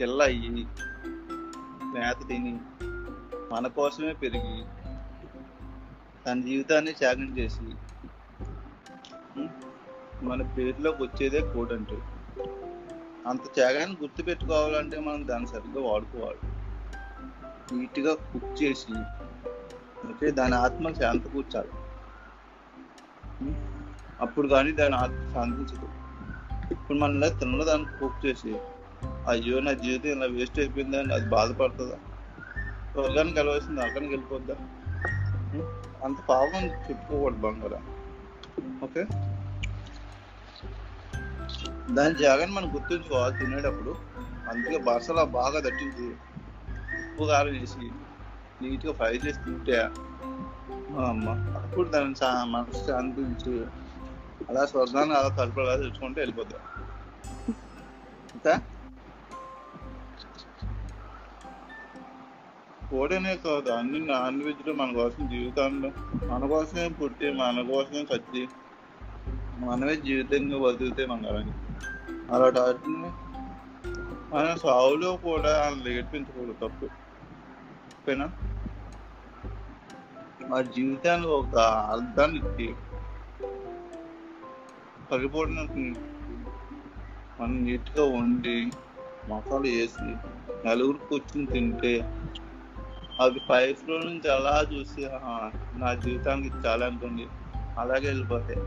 పిల్ల అయ్యి మేత తిని మన కోసమే పెరిగి తన జీవితాన్ని త్యాగం చేసి మన పేరులోకి వచ్చేదే కోడ్ అంటే అంత త్యాగాన్ని గుర్తు పెట్టుకోవాలంటే మనం దాన్ని సరిగ్గా వాడుకోవాలి. నీట్గా కుక్ చేసి ఓకే దాని ఆత్మ శాంత కూర్చాలి. అప్పుడు కానీ దాని ఆత్మ శాంతించదు. ఇప్పుడు మన తిన్నదాన్ని కుక్ చేసి అయ్యో నా జీవితం ఇలా వేస్ట్ అయిపోయిందని అది బాధపడుతుందా? స్వర్గానికి వెళ్ళవలసింది నరకానికి వెళ్ళిపోద్దా? అంత పాపం చెప్పుకోకూడదు బంగారం. ఓకే? దాని జాగాన్ని మనం గుర్తుంచుకోవాలి తినేటప్పుడు. అందుకే బసలా బాగా దట్టించి ఉప్పు కారం వేసి నీట్గా ఫ్రై చేసి తింటే అమ్మ అప్పుడు దాన్ని మనసు శాంతించి అలా స్వర్గాన్ని అలా కలుపులా తెచ్చుకుంటే వెళ్ళిపోద్దాం. ఇంకా? కోడనే కాదు. అన్ని నాన్ వెజ్లు మన కోసం జీవితంలో మన కోసమే పుట్టి మన కోసమే చచ్చి మనమే జీవితంగా బతికితే మనకి అలాంటి వాటిని మన సావులో కూడా వాళ్ళని ఏడ్పించకూడదు తప్పు. ఓకేనా? మా జీవితానికి ఒక అర్థాన్ని ఇచ్చి పరిపూర్ణ మనం నీట్గా వండి మసాలా వేసి నలుగురు కూర్చుని తింటే అది ఫైవ్ ఫ్లోర్ నుంచి అలా చూసి నా జీవితానికి చాలా అనుకుంది అలాగే వెళ్ళిపోతాయి.